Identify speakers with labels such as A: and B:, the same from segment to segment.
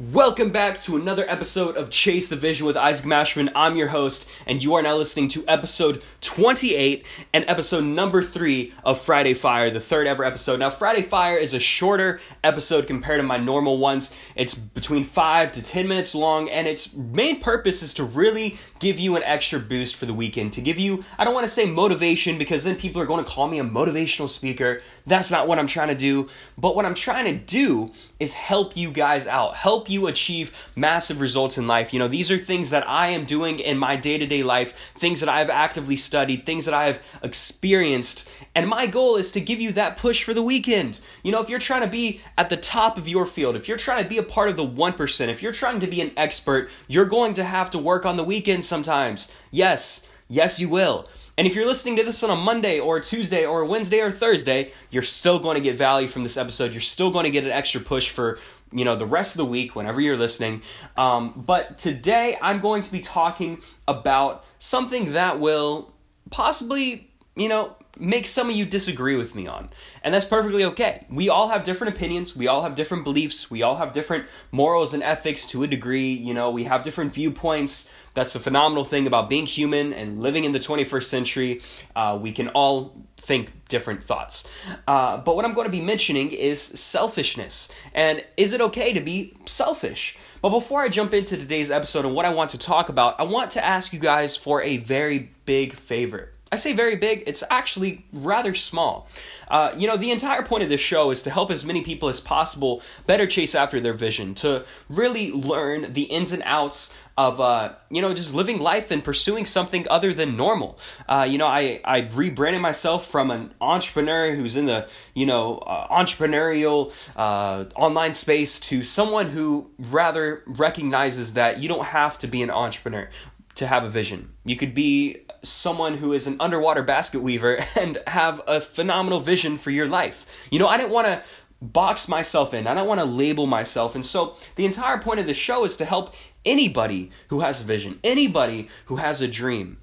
A: Welcome back to another episode of Chase the Vision with Isaac Mashman. I'm your host, and you are now listening to episode 28 and episode number 3 of Friday Fire, the third ever episode. Now, Friday Fire is a shorter episode compared to my normal ones. It's between 5 to 10 minutes long, and its main purpose is to really give you an extra boost for the weekend, to give you, I don't want to say motivation because then people are going to call me a motivational speaker. That's not what I'm trying to do. But what I'm trying to do is help you guys out, help you achieve massive results in life. You know, these are things that I am doing in my day to day life, things that I've actively studied, things that I've experienced. And my goal is to give you that push for the weekend. You know, if you're trying to be at the top of your field, if you're trying to be a part of the 1%, if you're trying to be an expert, you're going to have to work on the weekend sometimes. Yes, yes, you will. And if you're listening to this on a Monday or a Tuesday or a Wednesday or Thursday, you're still going to get value from this episode. You're still going to get an extra push for you know the rest of the week whenever you're listening. Um, but today I'm going to be talking about something that will possibly you know make some of you disagree with me on. And that's perfectly okay. We all have different opinions, we all have different beliefs, we all have different morals and ethics to a degree, you know, we have different viewpoints. That's the phenomenal thing about being human and living in the 21st century. Uh, we can all think different thoughts. Uh, but what I'm going to be mentioning is selfishness. And is it okay to be selfish? But before I jump into today's episode and what I want to talk about, I want to ask you guys for a very big favor. I say very big, it's actually rather small. Uh, you know, the entire point of this show is to help as many people as possible better chase after their vision, to really learn the ins and outs of uh, you know just living life and pursuing something other than normal. Uh, you know, I I rebranded myself from an entrepreneur who's in the you know uh, entrepreneurial uh, online space to someone who rather recognizes that you don't have to be an entrepreneur to have a vision. You could be someone who is an underwater basket weaver and have a phenomenal vision for your life. You know, I didn't want to box myself in. I don't want to label myself. And so the entire point of the show is to help anybody who has a vision, anybody who has a dream.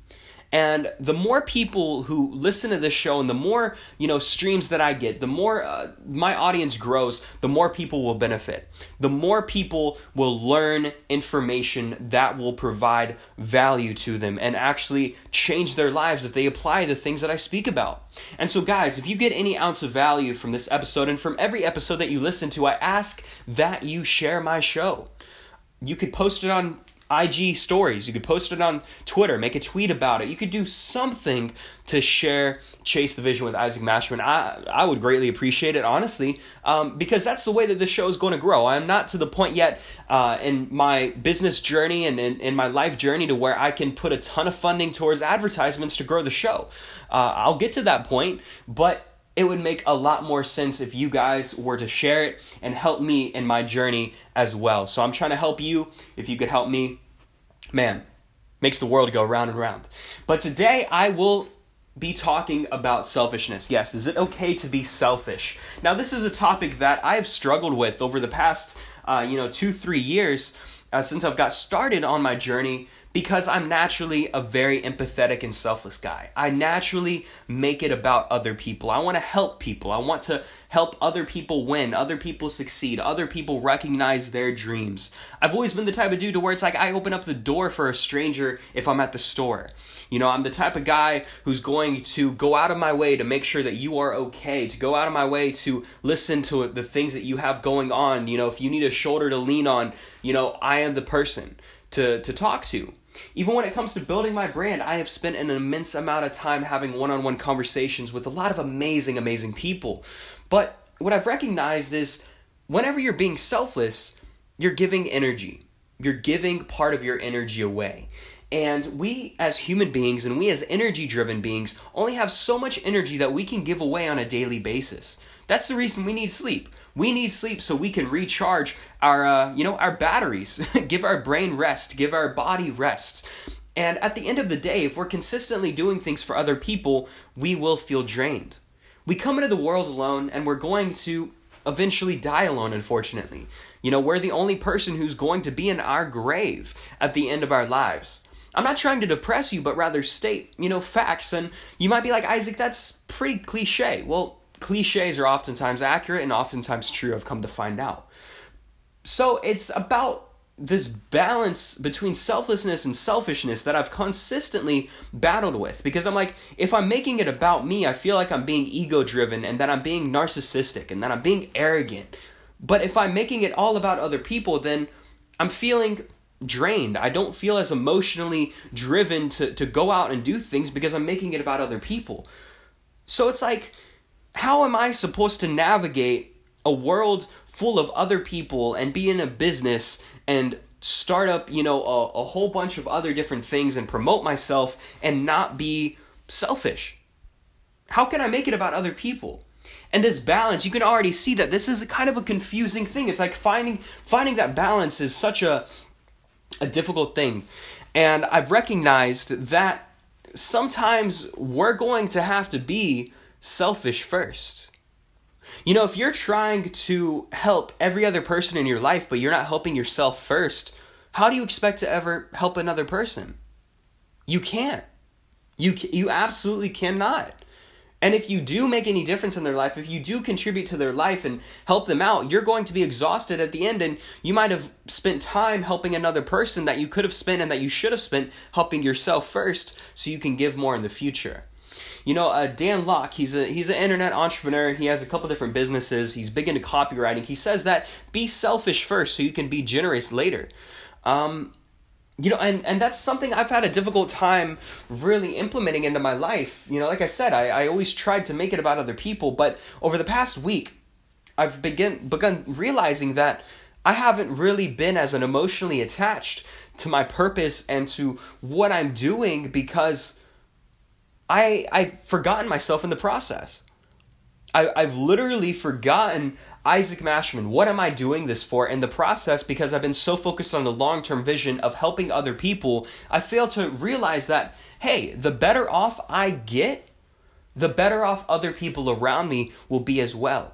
A: And the more people who listen to this show and the more, you know, streams that I get, the more uh, my audience grows, the more people will benefit. The more people will learn information that will provide value to them and actually change their lives if they apply the things that I speak about. And so guys, if you get any ounce of value from this episode and from every episode that you listen to, I ask that you share my show. You could post it on IG stories. You could post it on Twitter, make a tweet about it. You could do something to share Chase the Vision with Isaac Mashman. I, I would greatly appreciate it, honestly, um, because that's the way that this show is going to grow. I'm not to the point yet uh, in my business journey and in, in my life journey to where I can put a ton of funding towards advertisements to grow the show. Uh, I'll get to that point, but it would make a lot more sense if you guys were to share it and help me in my journey as well. So I'm trying to help you. If you could help me, man, makes the world go round and round. But today I will be talking about selfishness. Yes, is it okay to be selfish? Now, this is a topic that I've struggled with over the past, uh, you know, two, three years uh, since I've got started on my journey because I'm naturally a very empathetic and selfless guy. I naturally make it about other people. I want to help people. I want to help other people win, other people succeed, other people recognize their dreams. I've always been the type of dude to where it's like I open up the door for a stranger if I'm at the store. You know, I'm the type of guy who's going to go out of my way to make sure that you are okay, to go out of my way to listen to the things that you have going on. You know, if you need a shoulder to lean on, you know, I am the person to to talk to. Even when it comes to building my brand, I have spent an immense amount of time having one on one conversations with a lot of amazing, amazing people. But what I've recognized is whenever you're being selfless, you're giving energy. You're giving part of your energy away. And we, as human beings and we, as energy driven beings, only have so much energy that we can give away on a daily basis. That's the reason we need sleep. We need sleep so we can recharge our, uh, you know, our batteries, give our brain rest, give our body rest. And at the end of the day, if we're consistently doing things for other people, we will feel drained. We come into the world alone and we're going to eventually die alone, unfortunately. You know, we're the only person who's going to be in our grave at the end of our lives. I'm not trying to depress you, but rather state, you know, facts. And you might be like, Isaac, that's pretty cliche. Well, cliches are oftentimes accurate and oftentimes true, I've come to find out. So it's about this balance between selflessness and selfishness that I've consistently battled with because I'm like, if I'm making it about me, I feel like I'm being ego driven and that I'm being narcissistic and that I'm being arrogant. But if I'm making it all about other people, then I'm feeling drained. I don't feel as emotionally driven to, to go out and do things because I'm making it about other people. So it's like, how am I supposed to navigate a world full of other people and be in a business and start up, you know, a, a whole bunch of other different things and promote myself and not be selfish? How can I make it about other people? And this balance, you can already see that this is kind of a confusing thing. It's like finding finding that balance is such a a difficult thing. And I've recognized that sometimes we're going to have to be selfish first. You know, if you're trying to help every other person in your life, but you're not helping yourself first, how do you expect to ever help another person? You can't. You you absolutely cannot. And if you do make any difference in their life, if you do contribute to their life and help them out, you're going to be exhausted at the end. And you might have spent time helping another person that you could have spent and that you should have spent helping yourself first so you can give more in the future. You know, uh, Dan Lok, he's a he's an internet entrepreneur. He has a couple different businesses. He's big into copywriting. He says that be selfish first so you can be generous later. Um, you know, and, and that's something I've had a difficult time really implementing into my life. You know, like I said, I, I always tried to make it about other people, but over the past week, I've begin begun realizing that I haven't really been as an emotionally attached to my purpose and to what I'm doing because I I've forgotten myself in the process. I, I've literally forgotten Isaac Mashman. What am I doing this for? In the process, because I've been so focused on the long term vision of helping other people, I fail to realize that, hey, the better off I get, the better off other people around me will be as well.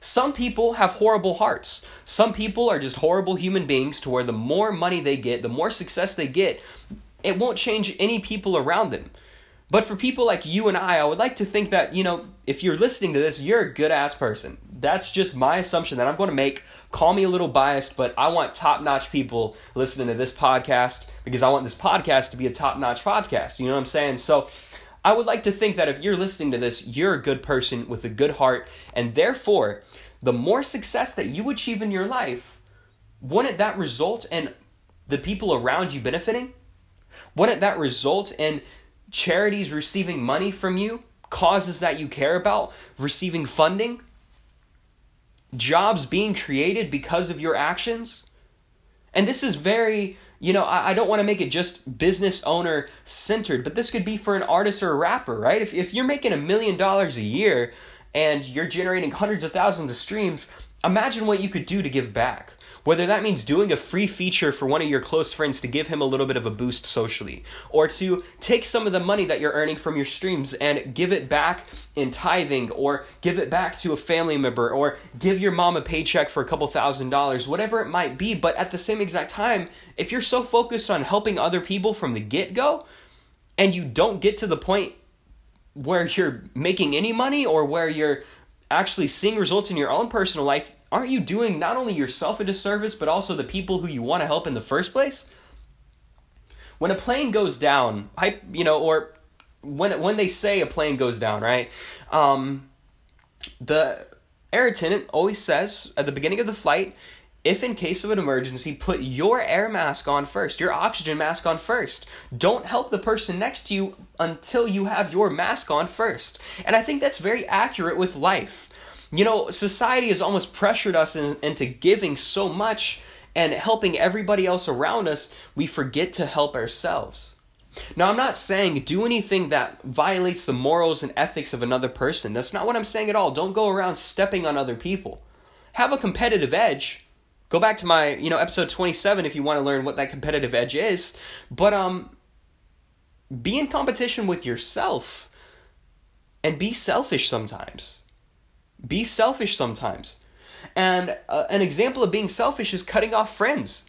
A: Some people have horrible hearts. Some people are just horrible human beings to where the more money they get, the more success they get, it won't change any people around them. But for people like you and I, I would like to think that, you know, if you're listening to this, you're a good ass person. That's just my assumption that I'm going to make. Call me a little biased, but I want top notch people listening to this podcast because I want this podcast to be a top notch podcast. You know what I'm saying? So I would like to think that if you're listening to this, you're a good person with a good heart, and therefore, the more success that you achieve in your life, wouldn't that result in the people around you benefiting? Wouldn't that result in charities receiving money from you, causes that you care about receiving funding, jobs being created because of your actions. And this is very, you know, I, I don't want to make it just business owner centered, but this could be for an artist or a rapper, right? If, if you're making a million dollars a year and you're generating hundreds of thousands of streams, imagine what you could do to give back. Whether that means doing a free feature for one of your close friends to give him a little bit of a boost socially, or to take some of the money that you're earning from your streams and give it back in tithing, or give it back to a family member, or give your mom a paycheck for a couple thousand dollars, whatever it might be. But at the same exact time, if you're so focused on helping other people from the get go, and you don't get to the point where you're making any money or where you're actually seeing results in your own personal life, aren't you doing not only yourself a disservice, but also the people who you want to help in the first place? When a plane goes down, I, you know, or when when they say a plane goes down, right? Um, the air attendant always says at the beginning of the flight, if in case of an emergency, put your air mask on first, your oxygen mask on first. Don't help the person next to you until you have your mask on first. And I think that's very accurate with life. You know, society has almost pressured us in, into giving so much and helping everybody else around us, we forget to help ourselves. Now, I'm not saying do anything that violates the morals and ethics of another person. That's not what I'm saying at all. Don't go around stepping on other people. Have a competitive edge. Go back to my, you know, episode 27 if you want to learn what that competitive edge is. But um be in competition with yourself and be selfish sometimes. Be selfish sometimes. And uh, an example of being selfish is cutting off friends,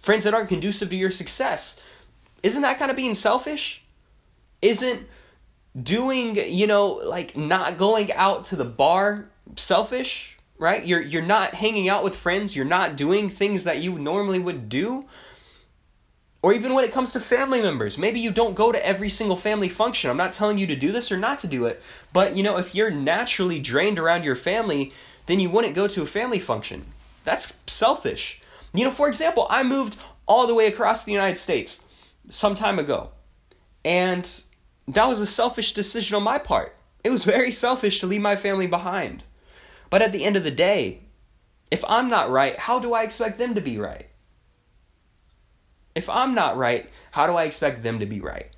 A: friends that aren't conducive to your success. Isn't that kind of being selfish? Isn't doing, you know, like not going out to the bar selfish? right? You're you're not hanging out with friends, you're not doing things that you normally would do. Or even when it comes to family members, maybe you don't go to every single family function. I'm not telling you to do this or not to do it, but you know, if you're naturally drained around your family, then you wouldn't go to a family function. That's selfish. You know, for example, I moved all the way across the United States some time ago. And that was a selfish decision on my part. It was very selfish to leave my family behind. But at the end of the day, if I'm not right, how do I expect them to be right? If I'm not right, how do I expect them to be right?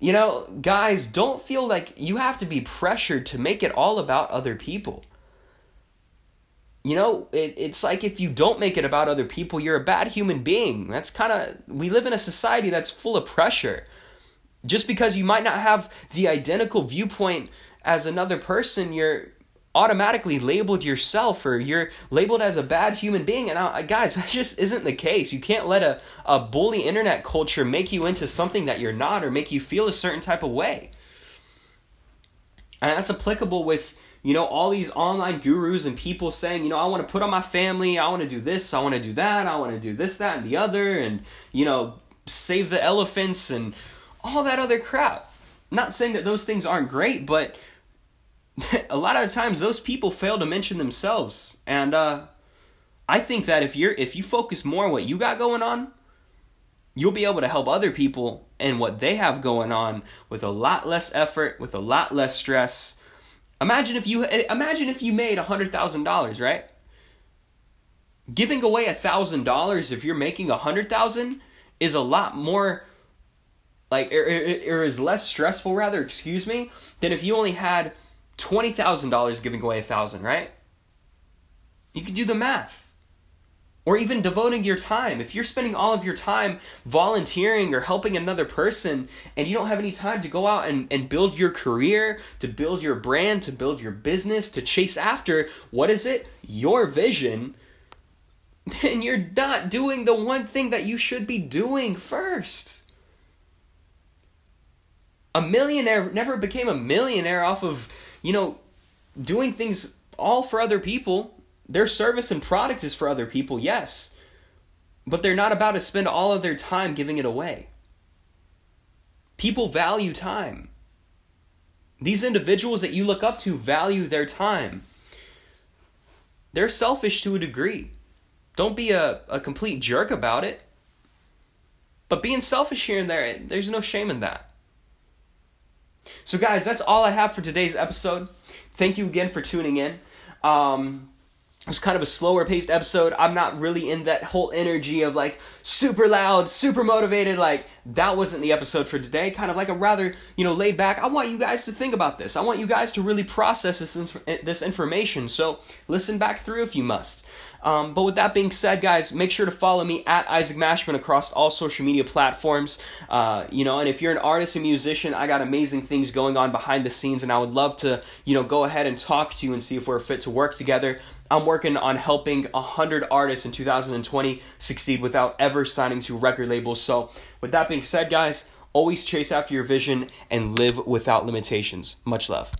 A: You know, guys, don't feel like you have to be pressured to make it all about other people. You know, it, it's like if you don't make it about other people, you're a bad human being. That's kind of, we live in a society that's full of pressure. Just because you might not have the identical viewpoint as another person, you're automatically labeled yourself or you're labeled as a bad human being. And I, guys, that just isn't the case. You can't let a, a bully internet culture make you into something that you're not or make you feel a certain type of way. And that's applicable with, you know, all these online gurus and people saying, you know, I want to put on my family, I want to do this, I want to do that, I want to do this, that, and the other, and, you know, save the elephants and all that other crap. not saying that those things aren't great, but a lot of times those people fail to mention themselves. And uh, I think that if you're if you focus more on what you got going on, you'll be able to help other people and what they have going on with a lot less effort, with a lot less stress. Imagine if you imagine if you made a hundred thousand dollars, right? Giving away a thousand dollars if you're making a hundred thousand is a lot more like or, or, or is less stressful rather, excuse me, than if you only had twenty thousand dollars giving away a thousand, right? You can do the math. Or even devoting your time. If you're spending all of your time volunteering or helping another person and you don't have any time to go out and, and build your career, to build your brand, to build your business, to chase after, what is it? Your vision, then you're not doing the one thing that you should be doing first a millionaire never became a millionaire off of, you know, doing things all for other people. Their service and product is for other people, yes. But they're not about to spend all of their time giving it away. People value time. These individuals that you look up to value their time. They're selfish to a degree. Don't be a, a complete jerk about it. But being selfish here and there, there's no shame in that. So, guys, that's all I have for today's episode. Thank you again for tuning in. Um, it was kind of a slower paced episode. I'm not really in that whole energy of like super loud, super motivated. Like, that wasn't the episode for today. Kind of like a rather, you know, laid back. I want you guys to think about this. I want you guys to really process this, this information. So, listen back through if you must. Um, but with that being said, guys, make sure to follow me at Isaac Mashman across all social media platforms. Uh, you know, and if you're an artist and musician, I got amazing things going on behind the scenes, and I would love to, you know, go ahead and talk to you and see if we're fit to work together. I'm working on helping 100 artists in 2020 succeed without ever signing to record labels. So, with that being said, guys, always chase after your vision and live without limitations. Much love.